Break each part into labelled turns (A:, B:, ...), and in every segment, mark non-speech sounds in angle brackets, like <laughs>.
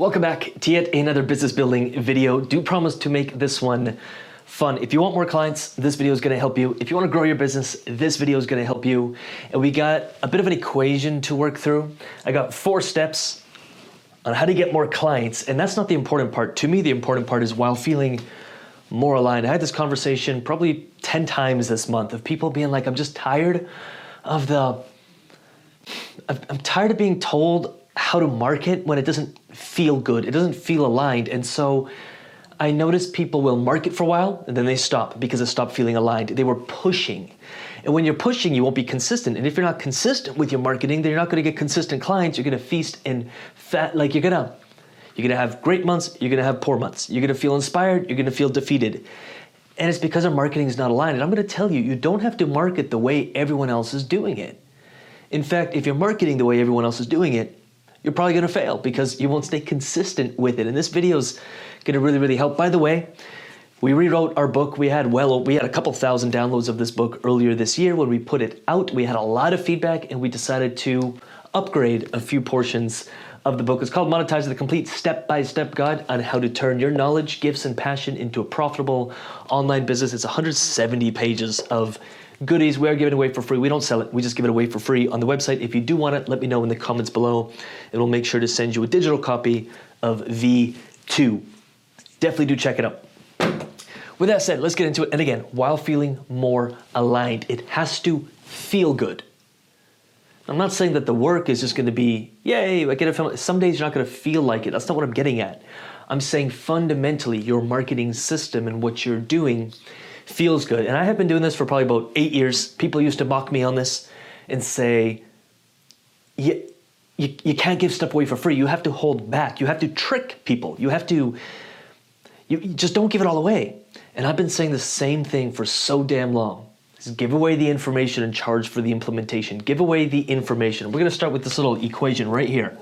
A: Welcome back to yet another business building video. Do promise to make this one fun. If you want more clients, this video is going to help you. If you want to grow your business, this video is going to help you. And we got a bit of an equation to work through. I got four steps on how to get more clients, and that's not the important part. To me, the important part is while feeling more aligned. I had this conversation probably 10 times this month of people being like, I'm just tired of the, I'm tired of being told how to market when it doesn't feel good. It doesn't feel aligned. And so I noticed people will market for a while and then they stop because it stopped feeling aligned. They were pushing. And when you're pushing, you won't be consistent. And if you're not consistent with your marketing, then you're not going to get consistent clients. You're going to feast and fat, like you're going to you're going to have great months, you're going to have poor months. You're going to feel inspired, you're going to feel defeated. And it's because our marketing is not aligned. And I'm going to tell you, you don't have to market the way everyone else is doing it. In fact, if you're marketing the way everyone else is doing it, you're probably going to fail because you won't stay consistent with it. And this video is going to really, really help. By the way, we rewrote our book. We had well, we had a couple thousand downloads of this book earlier this year. When we put it out, we had a lot of feedback, and we decided to upgrade a few portions of the book. It's called Monetize the Complete Step by Step Guide on How to Turn Your Knowledge, Gifts, and Passion into a Profitable Online Business. It's 170 pages of goodies we are giving away for free. We don't sell it, we just give it away for free on the website. If you do want it, let me know in the comments below, and we'll make sure to send you a digital copy of V2. Definitely do check it out. With that said, let's get into it. And again, while feeling more aligned, it has to feel good. I'm not saying that the work is just going to be, yay, I get a film. Some days you're not going to feel like it. That's not what I'm getting at. I'm saying fundamentally, your marketing system and what you're doing feels good. And I have been doing this for probably about eight years. People used to mock me on this and say, you, you, you can't give stuff away for free. You have to hold back. You have to trick people. You have to, you, you just don't give it all away. And I've been saying the same thing for so damn long. Is give away the information and charge for the implementation. Give away the information. We're going to start with this little equation right here.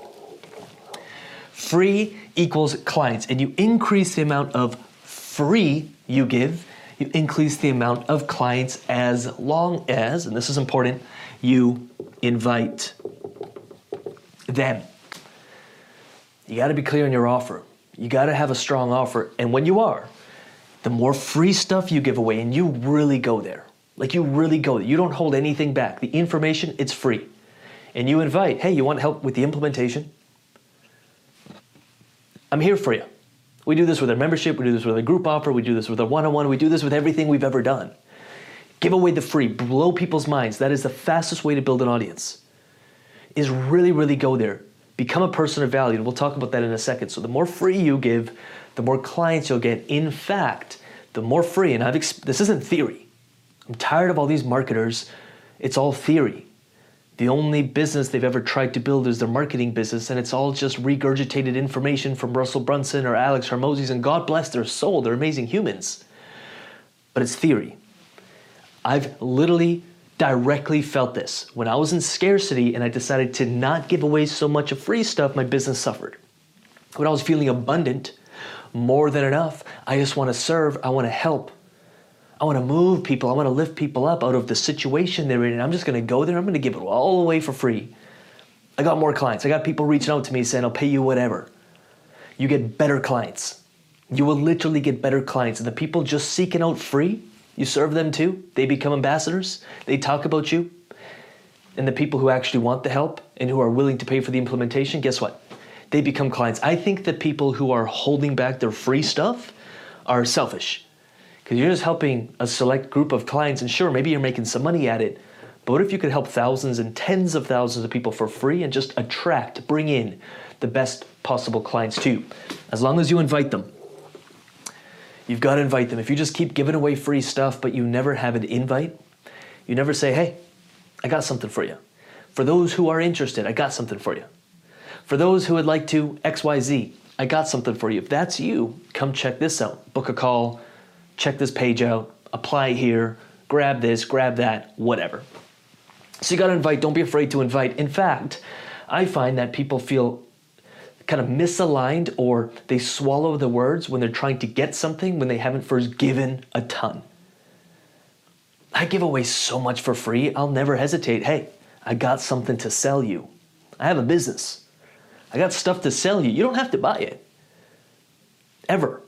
A: Free equals clients, and you increase the amount of free you give, you increase the amount of clients as long as, and this is important, you invite them. You got to be clear on your offer. You got to have a strong offer. And when you are, the more free stuff you give away, and you really go there, like you really go there, you don't hold anything back. The information, it's free. And you invite, hey, you want help with the implementation? I'm here for you. We do this with our membership, we do this with our group offer, we do this with our one on one, we do this with everything we've ever done. Give away the free, blow people's minds. That is the fastest way to build an audience. Is really, really go there. Become a person of value. And we'll talk about that in a second. So the more free you give, the more clients you'll get. In fact, the more free, and I've this isn't theory. I'm tired of all these marketers. It's all theory. The only business they've ever tried to build is their marketing business, and it's all just regurgitated information from Russell Brunson or Alex Hormozi, and God bless their soul, they're amazing humans. But it's theory. I've literally directly felt this. When I was in scarcity and I decided to not give away so much of free stuff, my business suffered. When I was feeling abundant, more than enough, I just want to serve, I want to help, I want to move people. I want to lift people up out of the situation they're in. And I'm just going to go there. I'm going to give it all away for free. I got more clients. I got people reaching out to me saying, I'll pay you whatever. You get better clients. You will literally get better clients. And the people just seeking out free, you serve them too. They become ambassadors. They talk about you. And the people who actually want the help and who are willing to pay for the implementation, guess what? They become clients. I think the people who are holding back their free stuff are selfish because you're just helping a select group of clients, and sure, maybe you're making some money at it. But what if you could help thousands and tens of thousands of people for free and just attract, bring in the best possible clients too? As long as you invite them. You've got to invite them. If you just keep giving away free stuff, but you never have an invite, you never say, hey, I got something for you. For those who are interested, I got something for you. For those who would like to XYZ, I got something for you. If that's you, come check this out. Book a call, check this page out, apply here, grab this, grab that, whatever. So you got to invite, don't be afraid to invite. In fact, I find that people feel kind of misaligned or they swallow the words when they're trying to get something when they haven't first given a ton. I give away so much for free, I'll never hesitate. Hey, I got something to sell you. I have a business. I got stuff to sell you. You don't have to buy it. Ever.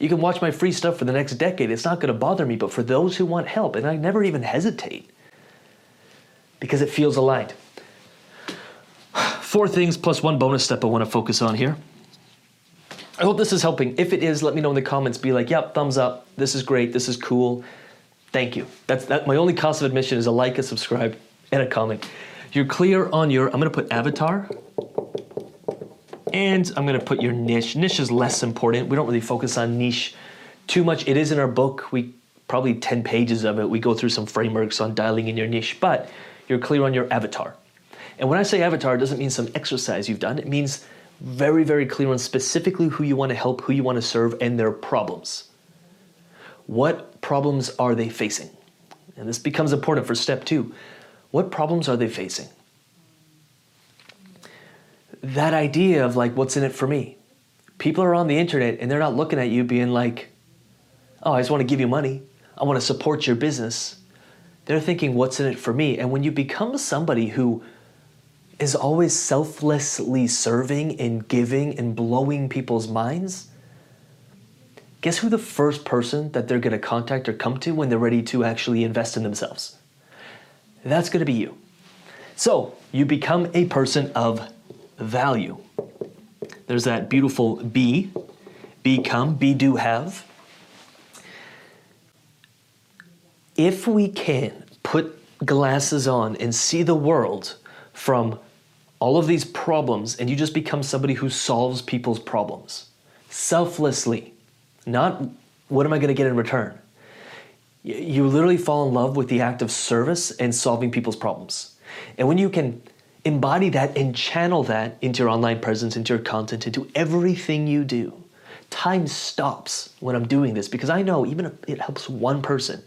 A: You can watch my free stuff for the next decade. It's not going to bother me. But for those who want help, and I never even hesitate because it feels aligned. <sighs> Four things plus one bonus step I want to focus on here. I hope this is helping. If it is, let me know in the comments. Be like, yep, thumbs up. This is great. This is cool. Thank you. That's that. My only cost of admission is a like, a subscribe, and a comment. You're clear on your. I'm going to put avatar, and I'm to put your niche. Niche is less important. We don't really focus on niche too much. It is in our book. We probably 10 pages of it. We go through some frameworks on dialing in your niche, but you're clear on your avatar. And when I say avatar, it doesn't mean some exercise you've done. It means very, very clear on specifically who you want to help, who you want to serve, and their problems. What problems are they facing? And this becomes important for step two. What problems are they facing? That idea of like, what's in it for me? People are on the internet and they're not looking at you being like, oh, I just want to give you money. I want to support your business. They're thinking, what's in it for me? And when you become somebody who is always selflessly serving and giving and blowing people's minds, guess who the first person that they're going to contact or come to when they're ready to actually invest in themselves? That's going to be you. So you become a person of value. There's that beautiful be, become, be, do, have. If we can put glasses on and see the world from all of these problems and you just become somebody who solves people's problems selflessly. Not what am I going to get in return? You literally fall in love with the act of service and solving people's problems. And when you can embody that and channel that into your online presence, into your content, into everything you do, time stops when I'm doing this because I know even if it helps one person,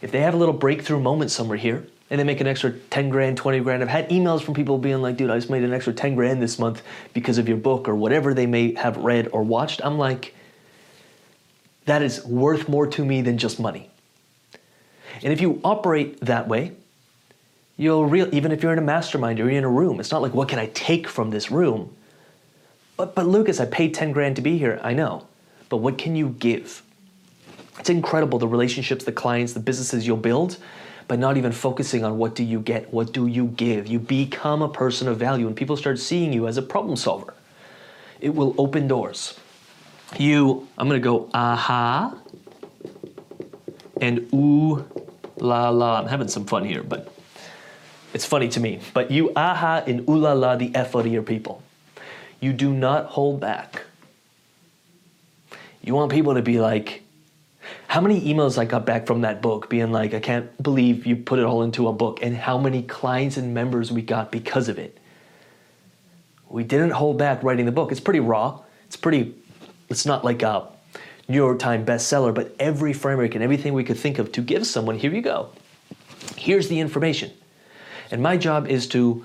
A: if they have a little breakthrough moment somewhere here, and they make an extra 10 grand, 20 grand. I've had emails from people being like, dude, I just made an extra 10 grand this month because of your book or whatever they may have read or watched. I'm like, that is worth more to me than just money. And if you operate that way, you'll real even if you're in a mastermind or you're in a room, it's not like what can I take from this room? But but Lucas, I paid 10 grand to be here. I know. But what can you give? It's incredible the relationships, the clients, the businesses you'll build but not even focusing on what do you get, what do you give. You become a person of value and people start seeing you as a problem solver. It will open doors. You, I'm gonna go aha and ooh la la. I'm having some fun here, but it's funny to me. But you aha and ooh la la the F out of your people. You do not hold back. You want people to be like, how many emails I got back from that book being like, I can't believe you put it all into a book, and how many clients and members we got because of it. We didn't hold back writing the book. It's pretty raw. It's pretty, it's not like a New York Times bestseller, but every framework and everything we could think of to give someone, here you go. Here's the information. And my job is to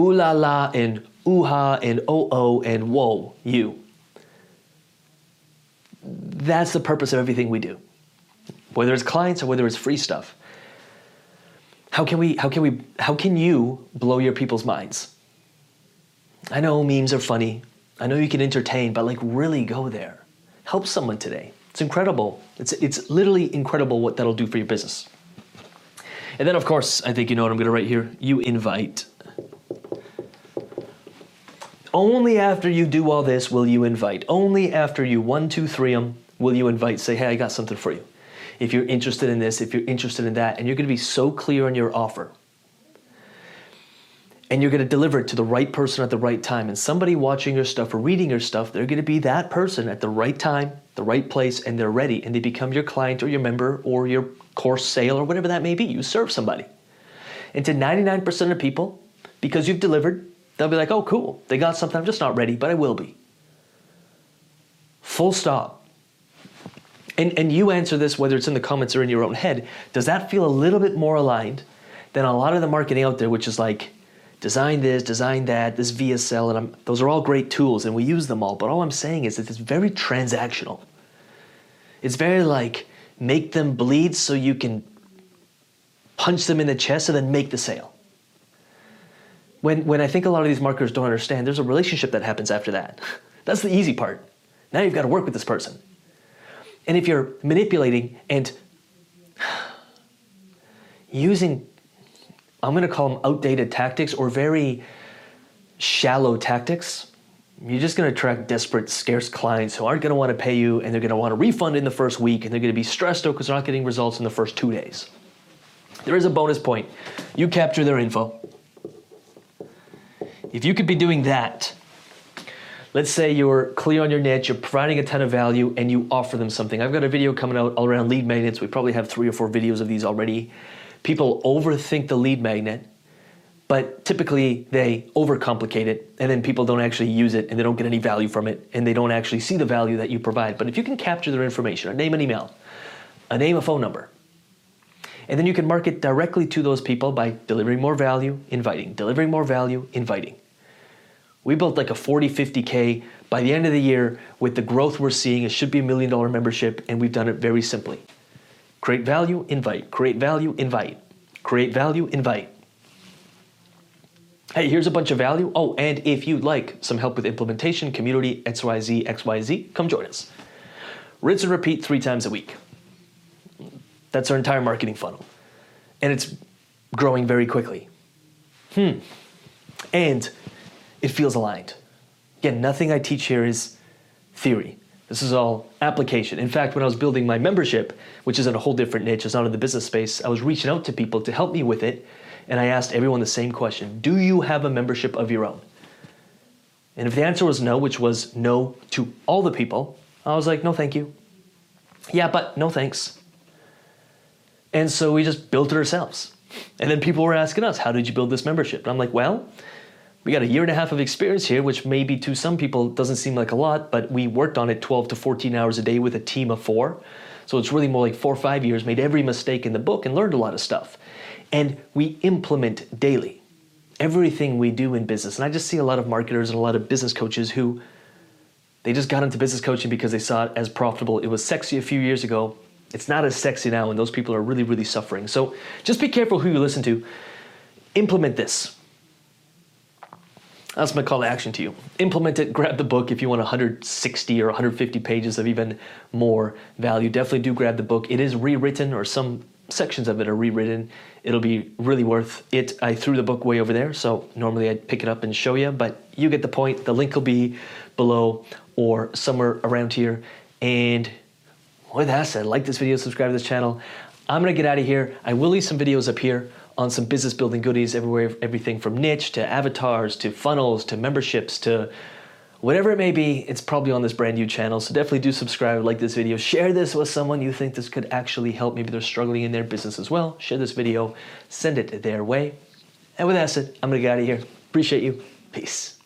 A: ooh la la and ooh ha and oh oh and whoa you. That's the purpose of everything we do whether it's clients or whether it's free stuff. How can we how can we how can you blow your people's minds? I know memes are funny. I know you can entertain, but like really go there. Help someone today. It's incredible. It's it's literally incredible what that'll do for your business. And then of course, I think you know what I'm gonna write here. You invite. Only after you do all this will you invite. Only after you one, two, three them will you invite. Say, hey, I got something for you if you're interested in this, if you're interested in that, and you're going to be so clear on your offer. And you're going to deliver it to the right person at the right time. And somebody watching your stuff or reading your stuff, they're going to be that person at the right time, the right place, and they're ready. And they become your client or your member or your course sale or whatever that may be. You serve somebody. And to 99% of people, because you've delivered, they'll be like, oh, cool. They got something. I'm just not ready, but I will be. Full stop. And, and you answer this, whether it's in the comments or in your own head, does that feel a little bit more aligned than a lot of the marketing out there, which is like, design this, design that, this VSL, and I'm, those are all great tools and we use them all. But all I'm saying is that it's very transactional. It's very like, make them bleed so you can punch them in the chest and then make the sale. when, when I think a lot of these marketers don't understand, there's a relationship that happens after that. <laughs> That's the easy part. Now you've got to work with this person. And if you're manipulating and <sighs> using, I'm going to call them outdated tactics or very shallow tactics, you're just going to attract desperate, scarce clients who aren't going to want to pay you and they're going to want a refund in the first week and they're going to be stressed out because they're not getting results in the first two days. There is a bonus point. You capture their info. If you could be doing that, let's say you're clear on your niche, you're providing a ton of value, and you offer them something. I've got a video coming out all around lead magnets. We probably have three or four videos of these already. People overthink the lead magnet, but typically they overcomplicate it, and then people don't actually use it, and they don't get any value from it, and they don't actually see the value that you provide. But if you can capture their information, a name and email, a name, a phone number, and then you can market directly to those people by delivering more value, inviting, delivering more value, inviting. We built like a 40, 50K. By the end of the year, with the growth we're seeing, it should be a million dollar membership, and we've done it very simply. Create value, invite. Create value, invite. Create value, invite. Hey, here's a bunch of value. Oh, and if you'd like some help with implementation, community, XYZ, XYZ, come join us. Rinse and repeat three times a week. That's our entire marketing funnel. And it's growing very quickly. Hmm. And it feels aligned. Again, nothing I teach here is theory. This is all application. In fact, when I was building my membership, which is in a whole different niche, it's not in the business space, I was reaching out to people to help me with it. And I asked everyone the same question Do you have a membership of your own? And if the answer was no, which was no to all the people, I was like, no, thank you. Yeah, but no thanks. And so we just built it ourselves. And then people were asking us, How did you build this membership? And I'm like, Well, we got a year and a half of experience here, which maybe to some people doesn't seem like a lot, but we worked on it 12 to 14 hours a day with a team of four. So it's really more like four or five years, made every mistake in the book and learned a lot of stuff. And we implement daily everything we do in business. And I just see a lot of marketers and a lot of business coaches who they just got into business coaching because they saw it as profitable. It was sexy a few years ago it's not as sexy now, and those people are really, really suffering. So just be careful who you listen to. Implement this. That's my call to action to you. Implement it, grab the book if you want 160 or 150 pages of even more value. Definitely do grab the book. It is rewritten, or some sections of it are rewritten. It'll be really worth it. I threw the book way over there, so normally I'd pick it up and show you, but you get the point. The link will be below or somewhere around here. And with that said, like this video, subscribe to this channel. I'm gonna get out of here. I will leave some videos up here on some business building goodies everywhere, everything from niche to avatars to funnels to memberships to whatever it may be, it's probably on this brand new channel. So definitely do subscribe, like this video, share this with someone you think this could actually help. Maybe they're struggling in their business as well. Share this video, send it their way. And with that said, I'm gonna get out of here. Appreciate you. Peace.